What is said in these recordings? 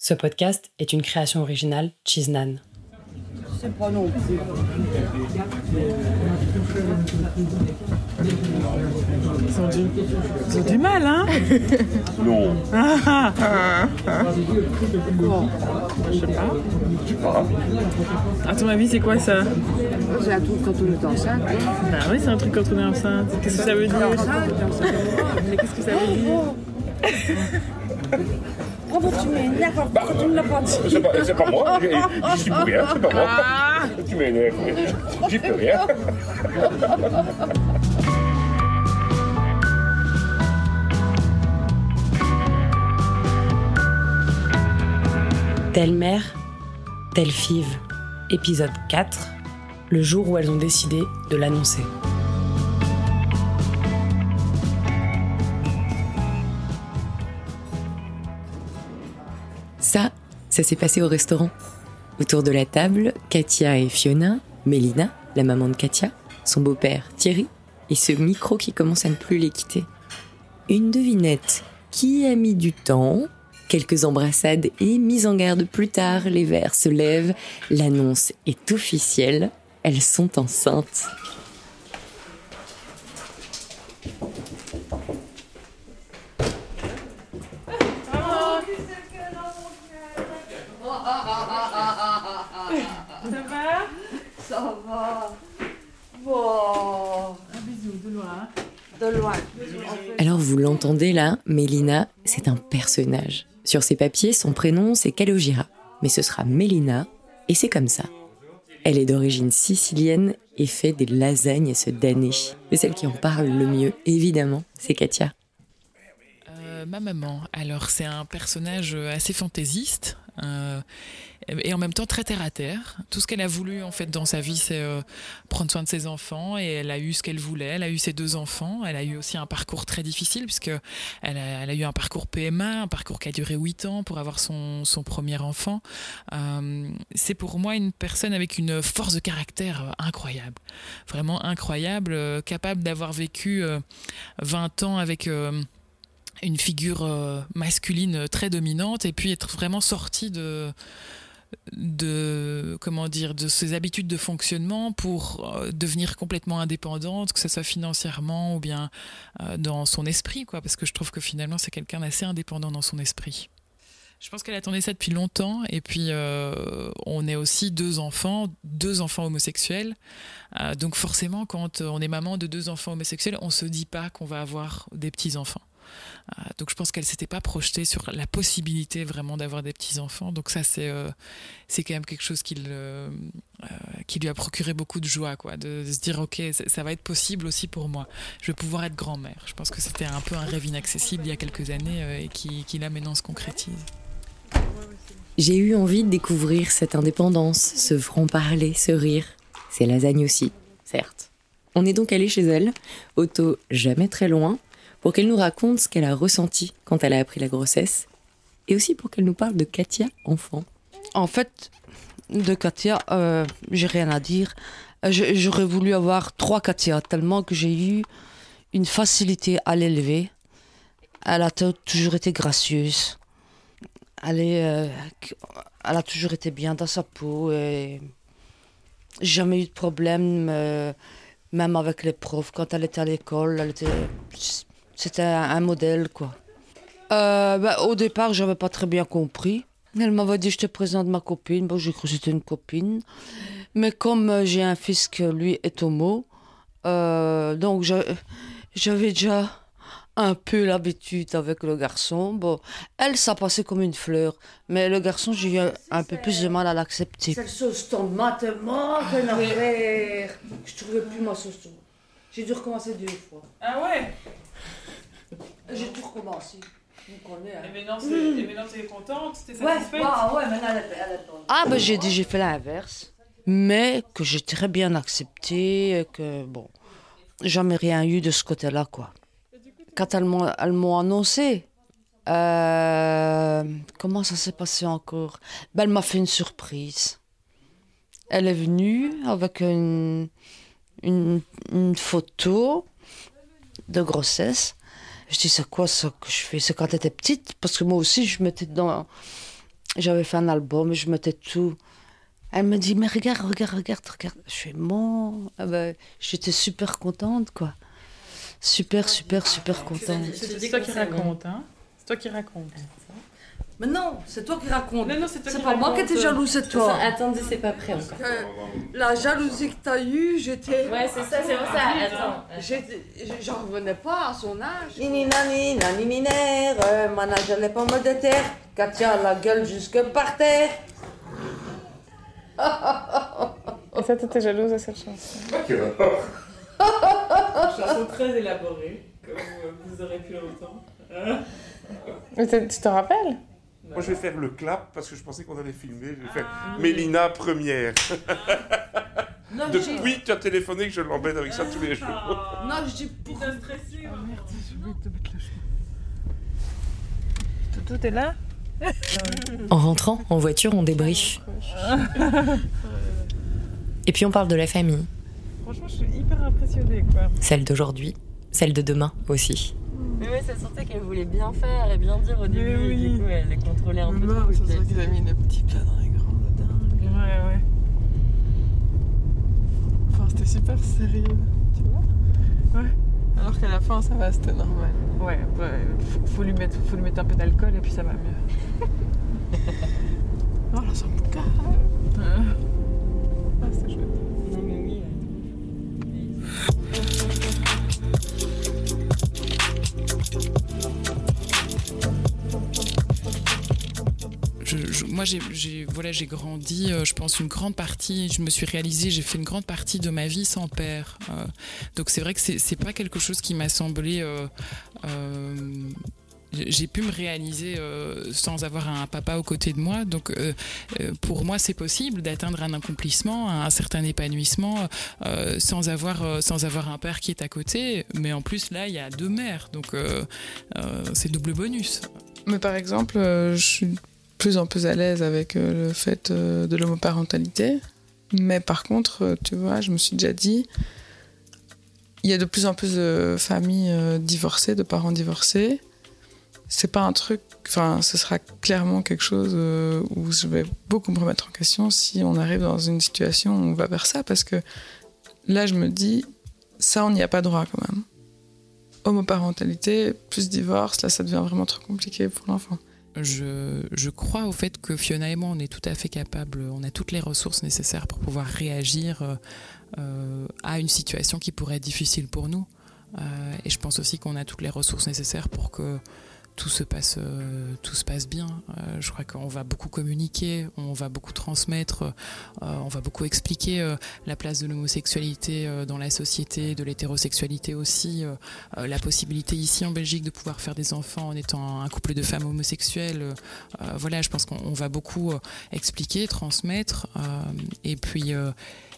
Ce podcast est une création originale Chiznan. C'est pas non plus. Ils ont du, ils ont du mal, hein? Non, Ah, ah. Bon, Je sais pas. je sais pas. À ton avis, c'est quoi ça? C'est un truc quand on est enceinte. Bah oui, c'est un truc quand on est enceinte. Qu'est-ce que ça veut dire? Mais qu'est-ce que ça veut dire? Bah, tu m'énerves, pourquoi tu me l'as pas dit C'est pas, c'est pas moi, j'y j'y suis pour rien, c'est pas moi. Ah Tu m'énerves, j'y peux rien. Telle mère, telle five. Épisode 4. Le jour où elles ont décidé de l'annoncer. Ça, ça s'est passé au restaurant. Autour de la table, Katia et Fiona, Mélina, la maman de Katia, son beau-père Thierry, et ce micro qui commence à ne plus les quitter. Une devinette qui a mis du temps, quelques embrassades et mise en garde plus tard, les verres se lèvent, l'annonce est officielle, elles sont enceintes. Ça va Ça va. Bon, Un bisou de loin. de loin. Alors vous l'entendez là, Mélina, c'est un personnage. Sur ses papiers, son prénom c'est Calogera, mais ce sera Mélina, et c'est comme ça. Elle est d'origine sicilienne et fait des lasagnes à se damner. Et celle qui en parle le mieux, évidemment, c'est Katia. Euh, ma maman, alors c'est un personnage euh, assez fantaisiste euh, et en même temps très terre à terre. Tout ce qu'elle a voulu en fait dans sa vie, c'est euh, prendre soin de ses enfants et elle a eu ce qu'elle voulait. Elle a eu ses deux enfants. Elle a eu aussi un parcours très difficile puisque elle a, eu un parcours PMA, un parcours qui a duré huit ans pour avoir son, premier enfant. Euh, c'est pour moi une personne avec une force de caractère incroyable, vraiment incroyable, capable d'avoir vécu euh, 20 ans avec une figure euh, masculine très dominante et puis être vraiment sortie de de comment dire de ses habitudes de fonctionnement pour euh, devenir complètement indépendante que ce soit financièrement ou bien euh, dans son esprit quoi parce que je trouve que finalement c'est quelqu'un d'assez indépendant dans son esprit je pense qu'elle attendait ça depuis longtemps et puis euh, on est aussi deux enfants, deux enfants homosexuels. Euh, donc forcément, quand on est maman de deux enfants homosexuels, on se dit pas qu'on va avoir des petits enfants. Euh, donc je pense qu'elle s'était pas projetée sur la possibilité vraiment d'avoir des petits enfants. Donc ça c'est euh, c'est quand même quelque chose euh, qui lui a procuré beaucoup de joie, quoi, de, se dire ok ça, va être possible aussi pour moi. Je vais pouvoir être grand-mère. Je pense que c'était un peu un rêve inaccessible il y a quelques années euh, et qui, qui là maintenant se concrétise. J'ai eu envie de découvrir cette indépendance, ce franc-parler, ce rire. Ces lasagnes aussi, certes. On est donc allé chez elle, auto jamais très loin, pour qu'elle nous raconte ce qu'elle a ressenti quand elle a appris la grossesse, et aussi pour qu'elle nous parle de Katia enfant. En fait, de Katia, euh, j'ai rien à dire. Euh, J'aurais voulu avoir trois Katia, tellement que j'ai eu une facilité à l'élever. Elle a toujours été gracieuse. Elle, est, euh, elle a toujours été bien dans sa peau. Et jamais eu de problème, même avec les profs. Quand elle était à l'école, elle était, c'était un, modèle, quoi. Euh, bah, au départ, j'avais pas très bien compris. Elle m'avait dit, je te présente ma copine. Bon, j'ai cru que c'était une copine. Mais comme euh, j'ai un fils que lui est homo, euh, donc j'a- j'avais déjà un peu l'habitude avec le garçon. Bon, elle, ça passait comme une fleur. Mais le garçon, j'ai eu un, peu plus de mal à l'accepter. Cette sauce tomate manque un affaire. Je trouvais plus ma sauce tomate. J'ai dû recommencer deux fois. Ah ouais? J'ai tout recommencé. Hein. Et maintenant, c'est- et maintenant, tu es contente T'es satisfaite ouais, maintenant elle est- elle est bonne. Ah, ben j'ai dit, j'ai fait l'inverse. Mais que j'ai très bien accepté, que bon, jamais rien eu de ce côté-là, quoi. Quand elles m'ont elles m'ont annoncé, euh, comment ça s'est passé encore? Ben, Elle m'a fait une surprise. Elle est venue avec une, une, une photo de grossesse. Je dis, c'est quoi ça que je fais? C'est quand était petite? Parce que moi aussi, je mettais dans, J'avais fait un album, je mettais tout. Elle me dit, mais regarde, regarde, regarde, regarde. Je fais, bon, ah bah, j'étais super contente, quoi. Super, super, super contente. C'est toi qui raconte, hein C'est toi qui raconte. Mais non, c'est toi qui racontes. Non, non, c'est toi C'est qui pas moi qui raconte. étais jalouse, c'est toi. Attendez, c'est pas prêt encore. Euh, La jalousie que t'as eue, j'étais. Ouais, c'est ça, c'est pour ça. Attends. J'étais- J'en revenais pas à son âge. Nini nani nani ninaire, euh, manage les pommes de terre, Katia a la gueule jusque par terre. Et ça, t'étais jalouse de cette chanson. Chanson très élaborée, comme vous aurez pu l'entendre. Mais tu te rappelles? Moi, je vais faire le clap parce que je pensais qu'on allait filmer. Je vais faire Mélina première. Non, dis, Depuis, tu as téléphoné que je l'embête avec ça tous les jours. non, je dis pour. Tout est là En rentrant, en voiture, on débrief. Et puis on parle de la famille, Franchement, je suis hyper impressionnée, quoi. celle d'aujourd'hui, celle de demain aussi. Mais ouais, ça sentait qu'elle voulait bien faire et bien dire au début. oui. et Du coup, elle les contrôlait un peu Non, trop. puis sûr qu'ils avaient mis des petits plats dans les grands dingue. Ouais, ouais. Enfin, c'était super sérieux, tu vois Ouais. Alors qu'à la fin, ça va, c'était normal. Ouais, ouais, faut, faut lui mettre, faut lui mettre un peu d'alcool et puis ça va mieux. Oh, là, c'est un moi, j'ai, grandi, euh, je pense, une grande partie, je me suis réalisée, j'ai fait une grande partie de ma vie sans père. Euh, donc c'est vrai que c'est, pas quelque chose qui m'a semblé... euh, j'ai pu me réaliser sans avoir un papa aux côtés de moi. Donc, pour moi, c'est possible d'atteindre un accomplissement, un certain épanouissement, sans avoir sans avoir un père qui est à côté. Mais en plus, là, il y a deux mères, donc c'est double bonus. Mais par exemple, je suis plus en plus à l'aise avec euh, le fait euh, de l'homoparentalité. Mais par contre, euh, tu vois, je me suis déjà dit, il y a de plus en plus de familles divorcées, de parents divorcés. C'est pas un truc, enfin, ce sera clairement quelque chose où je vais beaucoup me remettre en question si on arrive dans une situation où on va vers ça, parce que là, je me dis, ça, on n'y a pas droit quand même homoparentalité plus divorce, là ça devient vraiment trop compliqué pour l'enfant. Je, crois au fait que Fiona et moi, on est tout à fait capables, on a toutes les ressources nécessaires pour pouvoir réagir euh, euh, à une situation qui pourrait être difficile pour nous. Euh, et je pense aussi qu'on a toutes les ressources nécessaires pour que tout se passe, euh, tout se passe bien. Euh, je crois qu'on va beaucoup communiquer, on va beaucoup transmettre, euh, on va beaucoup expliquer la place de l'homosexualité dans la société, de l'hétérosexualité aussi, la possibilité ici en Belgique de pouvoir faire des enfants en étant un couple de femmes homosexuelles. Voilà, je pense qu'on on va beaucoup expliquer, transmettre, et puis.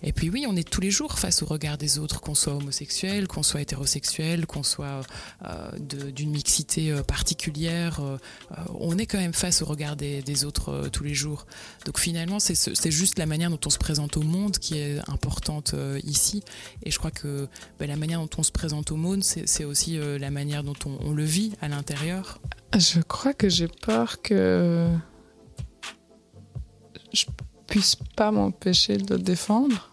Et puis oui, on est tous les jours face au regard des autres, qu'on soit homosexuel, qu'on soit hétérosexuel, qu'on soit euh, d'une mixité euh, particulière. euh, on est quand même face au regard des, autres tous les jours. Donc finalement, c'est ce- c'est juste la manière dont on se présente au monde qui est importante ici. Et je crois que ben, la manière dont on se présente au monde, c'est aussi la manière dont on, on le vit à l'intérieur. Je crois que j'ai peur que je puisse pas m'empêcher de défendre.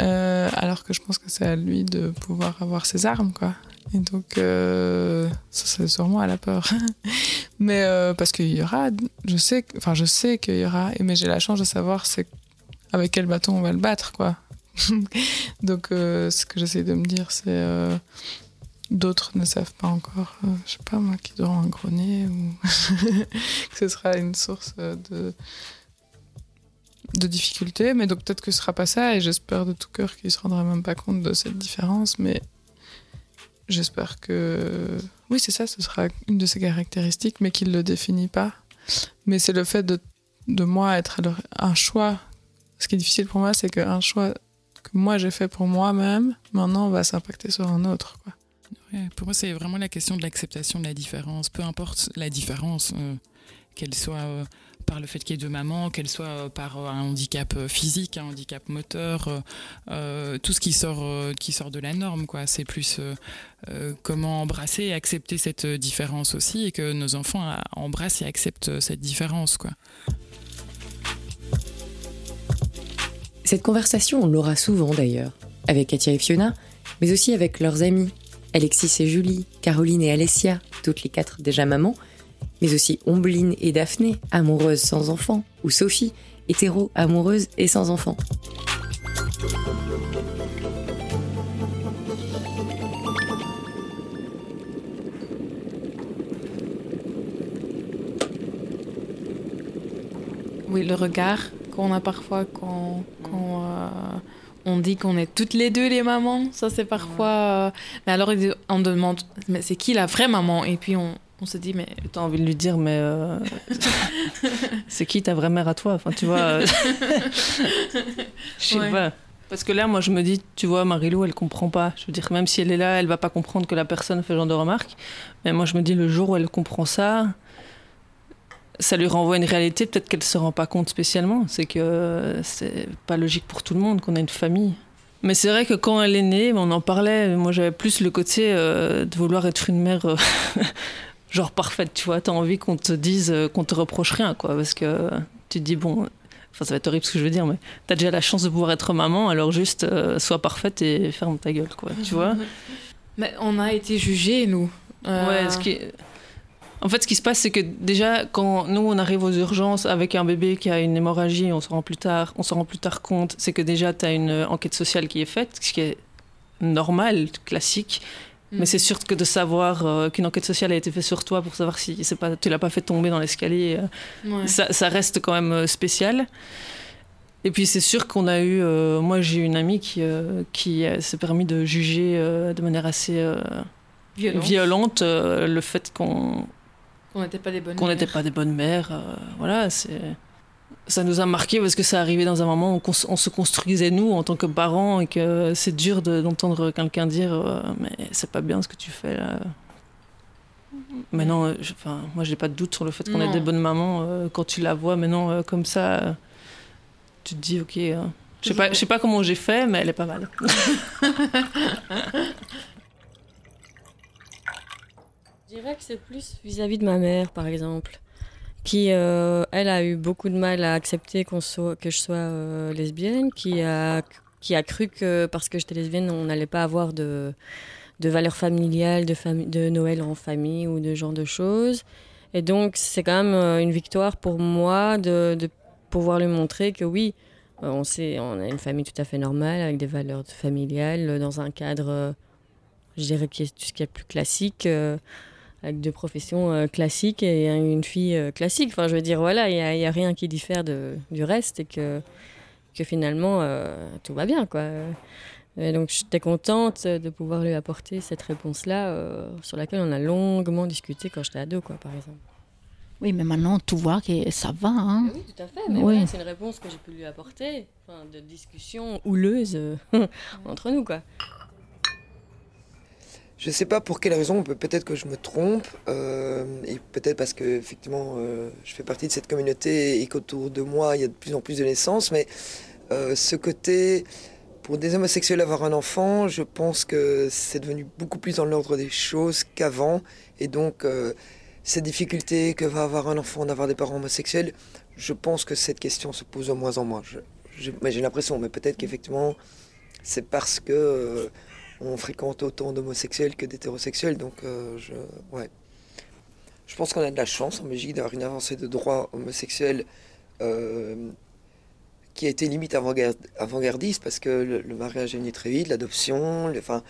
Euh, alors que je pense que c'est à lui de pouvoir avoir ses armes, quoi. Et donc, euh, ça c'est sûrement à la peur. mais euh, parce qu'il y aura, je sais, enfin je sais qu'il y aura, mais j'ai la chance de savoir c'est avec quel bâton on va le battre, quoi. donc, ce que j'essaie de me dire, c'est d'autres ne savent pas encore, euh, je sais pas moi, qui auront un gros nez ou que ce sera une source de de difficultés, mais donc peut-être que ce sera pas ça, et j'espère de tout cœur qu'il se rendra même pas compte de cette différence, mais j'espère que oui, c'est ça, ce sera une de ses caractéristiques, mais qu'il le définit pas. Mais c'est le fait de, de moi être un choix. Ce qui est difficile pour moi, c'est qu'un choix que moi j'ai fait pour moi-même, maintenant va s'impacter sur un autre. Pour moi, c'est vraiment la question de l'acceptation de la différence. Peu importe la différence, euh, qu'elle soit par le fait qu'il y ait deux mamans, qu'elle soit par un handicap physique, un handicap moteur, tout ce qui sort, qui sort de la norme. quoi. C'est plus comment embrasser et accepter cette différence aussi et que nos enfants embrassent et acceptent cette différence. quoi. Cette conversation, on l'aura souvent d'ailleurs, avec Katia et Fiona, mais aussi avec leurs amis, Alexis et Julie, Caroline et Alessia, toutes les quatre déjà mamans, mais aussi Ombline et Daphné, amoureuses sans enfants, ou Sophie, hétéro, amoureuse et sans enfants. Oui, le regard qu'on a parfois quand, euh, on dit qu'on est toutes les deux les mamans. Ça, c'est parfois. Euh, mais alors, on demande, mais c'est qui la vraie maman? Et puis, on, se dit, mais. T'as envie de lui dire, mais. Euh, c'est qui ta vraie mère à toi? Enfin, tu vois. Je sais pas. Parce que là, moi, je me dis, tu vois, Marilou, elle comprend pas. Je veux dire, même si elle est là, elle va pas comprendre que la personne fait ce genre de remarques. Mais moi, je me dis, le jour où elle comprend ça, ça lui renvoie une réalité, peut-être qu'elle ne se rend pas compte spécialement. C'est que c'est pas logique pour tout le monde qu'on a une famille. Mais c'est vrai que quand elle est née, on en parlait. Moi, j'avais plus le côté euh, de vouloir être une mère euh, genre parfaite. Tu vois, t'as envie qu'on te dise euh, qu'on te reproche rien, quoi, parce que tu te dis bon. Enfin, ça va être horrible ce que je veux dire, mais t'as déjà la chance de pouvoir être maman, alors juste sois parfaite et ferme ta gueule, quoi. Tu vois Mais on a été jugés, nous. Ouais, ce qui est en fait, ce qui se passe, c'est que déjà, quand nous, on arrive aux urgences avec un bébé qui a une hémorragie, on se rend plus tard, on se rend plus tard compte, c'est que déjà, tu as une enquête sociale qui est faite, ce qui est normal, classique. Mm. Mais c'est sûr que de savoir euh, qu'une enquête sociale a été faite sur toi pour savoir si c'est pas, tu l'as pas fait tomber dans l'escalier, euh, ça, reste quand même euh, spécial. Et puis c'est sûr qu'on a eu, moi j'ai eu une amie qui, qui s'est permis de juger de manière assez violente le fait qu'on qu'on n'était pas des bonnes qu'on n'était pas des bonnes mères. Voilà, c'est ça nous a marqué parce que ça arrivait dans un moment où on, se construisait nous en tant que parents et que c'est dur d'entendre quelqu'un dire euh, mais c'est pas bien ce que tu fais là. Mais non, euh, enfin, moi j'ai pas de doute sur le fait qu'on est des bonnes mamans quand tu la vois maintenant comme ça. tu te dis ok, je sais pas, je sais pas comment j'ai fait, mais elle est pas mal. Je dirais que c'est plus vis-à-vis de ma mère, par exemple, qui, euh, elle, a eu beaucoup de mal à accepter que je sois euh, lesbienne, qui a, qui a cru que parce que j'étais lesbienne, on n'allait pas avoir de, de valeurs familiales, de, Noël en famille ou de genre de choses. Et donc, c'est quand même euh, une victoire pour moi de, pouvoir lui montrer que oui, on, sait, on a une famille tout à fait normale, avec des valeurs familiales, dans un cadre, je dirais, qui est, ce qui est plus classique avec deux professions euh, classiques et une fille euh, classique. Enfin, je veux dire, voilà, il n'y a, a, rien qui diffère de, du reste et que, que finalement, euh, tout va bien, quoi. Et donc, j'étais contente de pouvoir lui apporter cette réponse-là, sur laquelle on a longuement discuté quand j'étais ado, quoi, par exemple. Oui, mais maintenant, tout voit que ça va. Hein. Oui, tout à fait. Mais c'est une réponse que j'ai pu lui apporter, enfin, de discussion houleuse entre nous, quoi. Je ne sais pas pour quelle raison, peut-être que je me trompe, euh, et peut-être parce que effectivement euh, je fais partie de cette communauté et qu'autour de moi il y a de plus en plus de naissances, mais euh, ce côté, pour des homosexuels avoir un enfant, je pense que c'est devenu beaucoup plus dans l'ordre des choses qu'avant, et donc ces difficultés que va avoir un enfant d'avoir des parents homosexuels, je pense que cette question se pose de moins en moins. J'ai l'impression, mais peut-être qu'effectivement c'est parce que on fréquente autant d'homosexuels que d'hétérosexuels. Donc, euh, je, ouais. je pense qu'on a de la chance en Belgique d'avoir une avancée de droit homosexuel euh, qui a été limite avant-gardiste parce que le, mariage est venu très vite, l'adoption, enfin,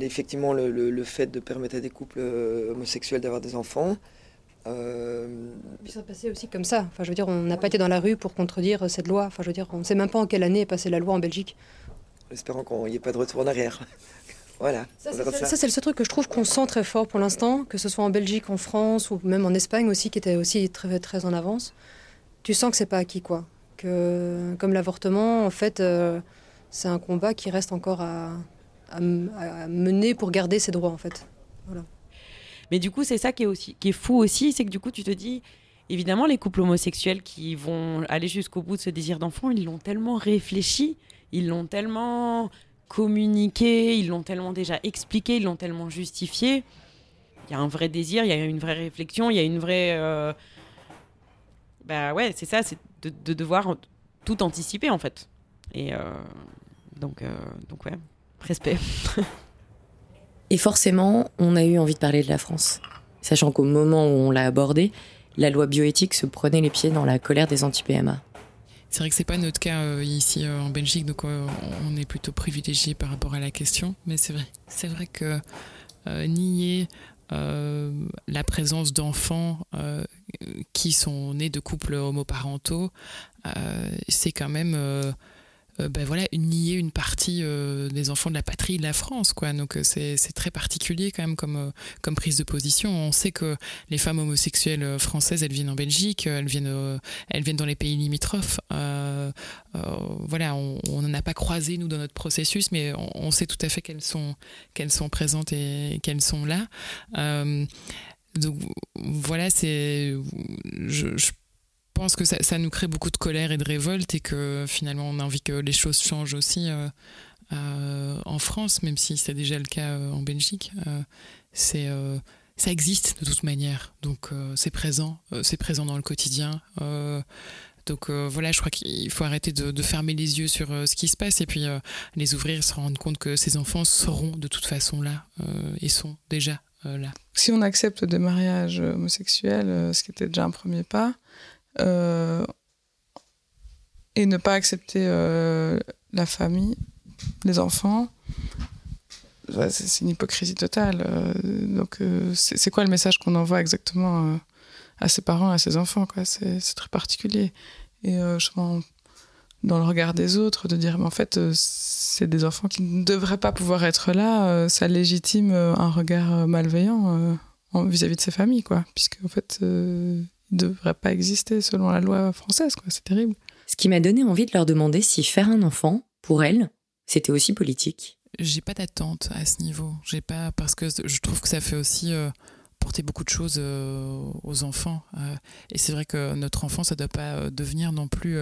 effectivement le, fait de permettre à des couples euh, homosexuels d'avoir des enfants. Puis ça passait aussi comme ça. Enfin, je veux dire, on n'a pas été dans la rue pour contredire cette loi. Enfin, je veux dire, on ne sait même pas en quelle année est passée la loi en Belgique. Espérons qu'il n'y ait pas de retour en arrière. Voilà. Ça, c'est le seul truc que je trouve qu'on sent très fort pour l'instant, que ce soit en Belgique, en France ou même en Espagne aussi, qui était aussi très, très en avance. Tu sens que c'est pas acquis, quoi. Que, comme l'avortement, en fait, euh, c'est un combat qui reste encore à, mener pour garder ses droits, en fait. Voilà. Mais du coup, c'est ça qui est, aussi, qui est fou aussi, c'est que du coup, tu te dis, évidemment, les couples homosexuels qui vont aller jusqu'au bout de ce désir d'enfant, ils l'ont tellement réfléchi, ils l'ont tellement communiqué, ils l'ont tellement déjà expliqué, ils l'ont tellement justifié. Il y a un vrai désir, il y a une vraie réflexion, il y a une vraie. Euh, bah ouais, c'est ça, c'est de, devoir tout anticiper en fait. Et euh, donc, euh, donc ouais, respect. Et forcément, on a eu envie de parler de la France, sachant qu'au moment où on l'a abordé, la loi bioéthique se prenait les pieds dans la colère des anti-PMA. C'est vrai que c'est pas notre cas euh, ici euh, en Belgique, donc euh, on est plutôt privilégié par rapport à la question. Mais c'est vrai, c'est vrai que nier la présence d'enfants qui sont nés de couples homoparentaux, c'est quand même euh, ben voilà, nier une partie euh, des enfants de la patrie de la France. Quoi. Donc euh, c'est très particulier quand même comme, comme prise de position. On sait que les femmes homosexuelles françaises, elles viennent en Belgique, elles viennent, elles viennent dans les pays limitrophes. voilà, on n'en a pas croisé, nous, dans notre processus, mais on, sait tout à fait qu'elles sont, qu'elles sont présentes et qu'elles sont là. donc voilà, c'est... je, je pense que ça, nous crée beaucoup de colère et de révolte et que finalement on a envie que les choses changent aussi euh, euh, en France, même si c'est déjà le cas euh, en Belgique. c'est ça existe de toute manière, donc c'est présent, c'est présent dans le quotidien. donc voilà, je crois qu'il faut arrêter de, fermer les yeux sur ce qui se passe et puis les ouvrir, se rendre compte que ces enfants seront de toute façon là et sont déjà là. Si on accepte des mariages homosexuels, ce qui était déjà un premier pas, et ne pas accepter euh, la famille, les enfants, c'est une hypocrisie totale. Euh, donc, c'est quoi le message qu'on envoie exactement à ses parents, à ses enfants C'est très particulier. Et je dans le regard des autres, de dire, mais en fait, c'est des enfants qui ne devraient pas pouvoir être là, ça légitime un regard malveillant vis-à-vis de ses familles, quoi. Puisque, en fait, devrait pas exister selon la loi française, quoi. C'est terrible. Ce qui m'a donné envie de leur demander si faire un enfant, pour elles, c'était aussi politique. J'ai pas d'attente à ce niveau. J'ai pas parce que je trouve que ça fait aussi euh, porter beaucoup de choses euh, aux enfants. Euh, et c'est vrai que notre enfant, ça doit pas devenir non plus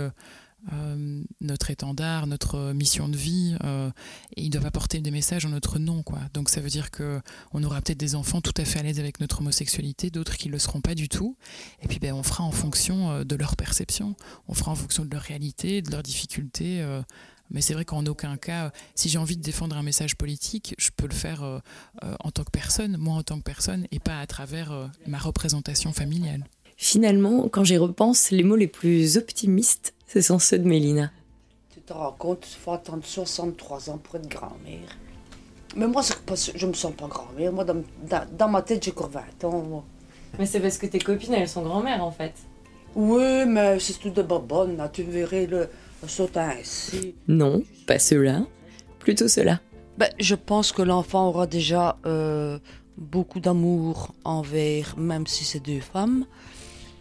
euh, notre étendard, notre mission de vie, euh, et ils doivent apporter des messages en notre nom. Quoi. Donc ça veut dire qu'on aura peut-être des enfants tout à fait à l'aise avec notre homosexualité, d'autres qui ne le seront pas du tout. Et puis ben, on fera en fonction euh, de leur perception, on fera en fonction de leur réalité, de leurs difficultés. mais c'est vrai qu'en aucun cas, si j'ai envie de défendre un message politique, je peux le faire en tant que personne, moi en tant que personne, et pas à travers ma représentation familiale. Finalement, quand j'y repense, les mots les plus optimistes ce sont ceux de Mélina. Tu te rends compte, il faut attendre 63 ans pour être grand-mère. Mais moi, je me sens pas grand-mère. Moi, dans, ma tête, j'ai encore 20 ans. Mais c'est parce que tes copines, elles sont grand-mères, en fait. Oui, mais c'est tout de bonne. Là. Tu verrais le, sautin ici. Non, pas cela. Plutôt cela. Ben, je pense que l'enfant aura déjà euh, beaucoup d'amour envers, même si c'est deux femmes.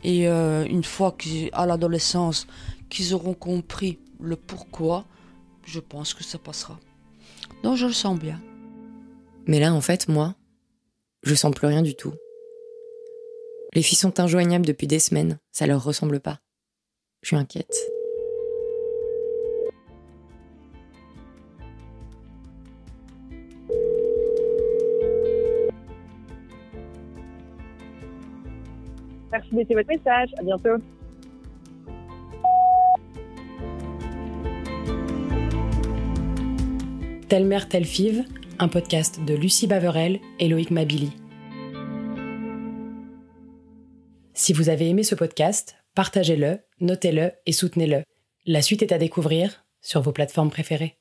Et euh, une fois qu'à l'adolescence, qu'ils auront compris le pourquoi, je pense que ça passera. Donc je le sens bien. Mais là, en fait, moi, je sens plus rien du tout. Les filles sont injoignables depuis des semaines, ça leur ressemble pas. Je suis inquiète. Merci de laisser votre message. À bientôt. Telle mère, telle five, un podcast de Lucie Baverel et Loïc Mabili. Si vous avez aimé ce podcast, partagez-le, notez-le et soutenez-le. La suite est à découvrir sur vos plateformes préférées.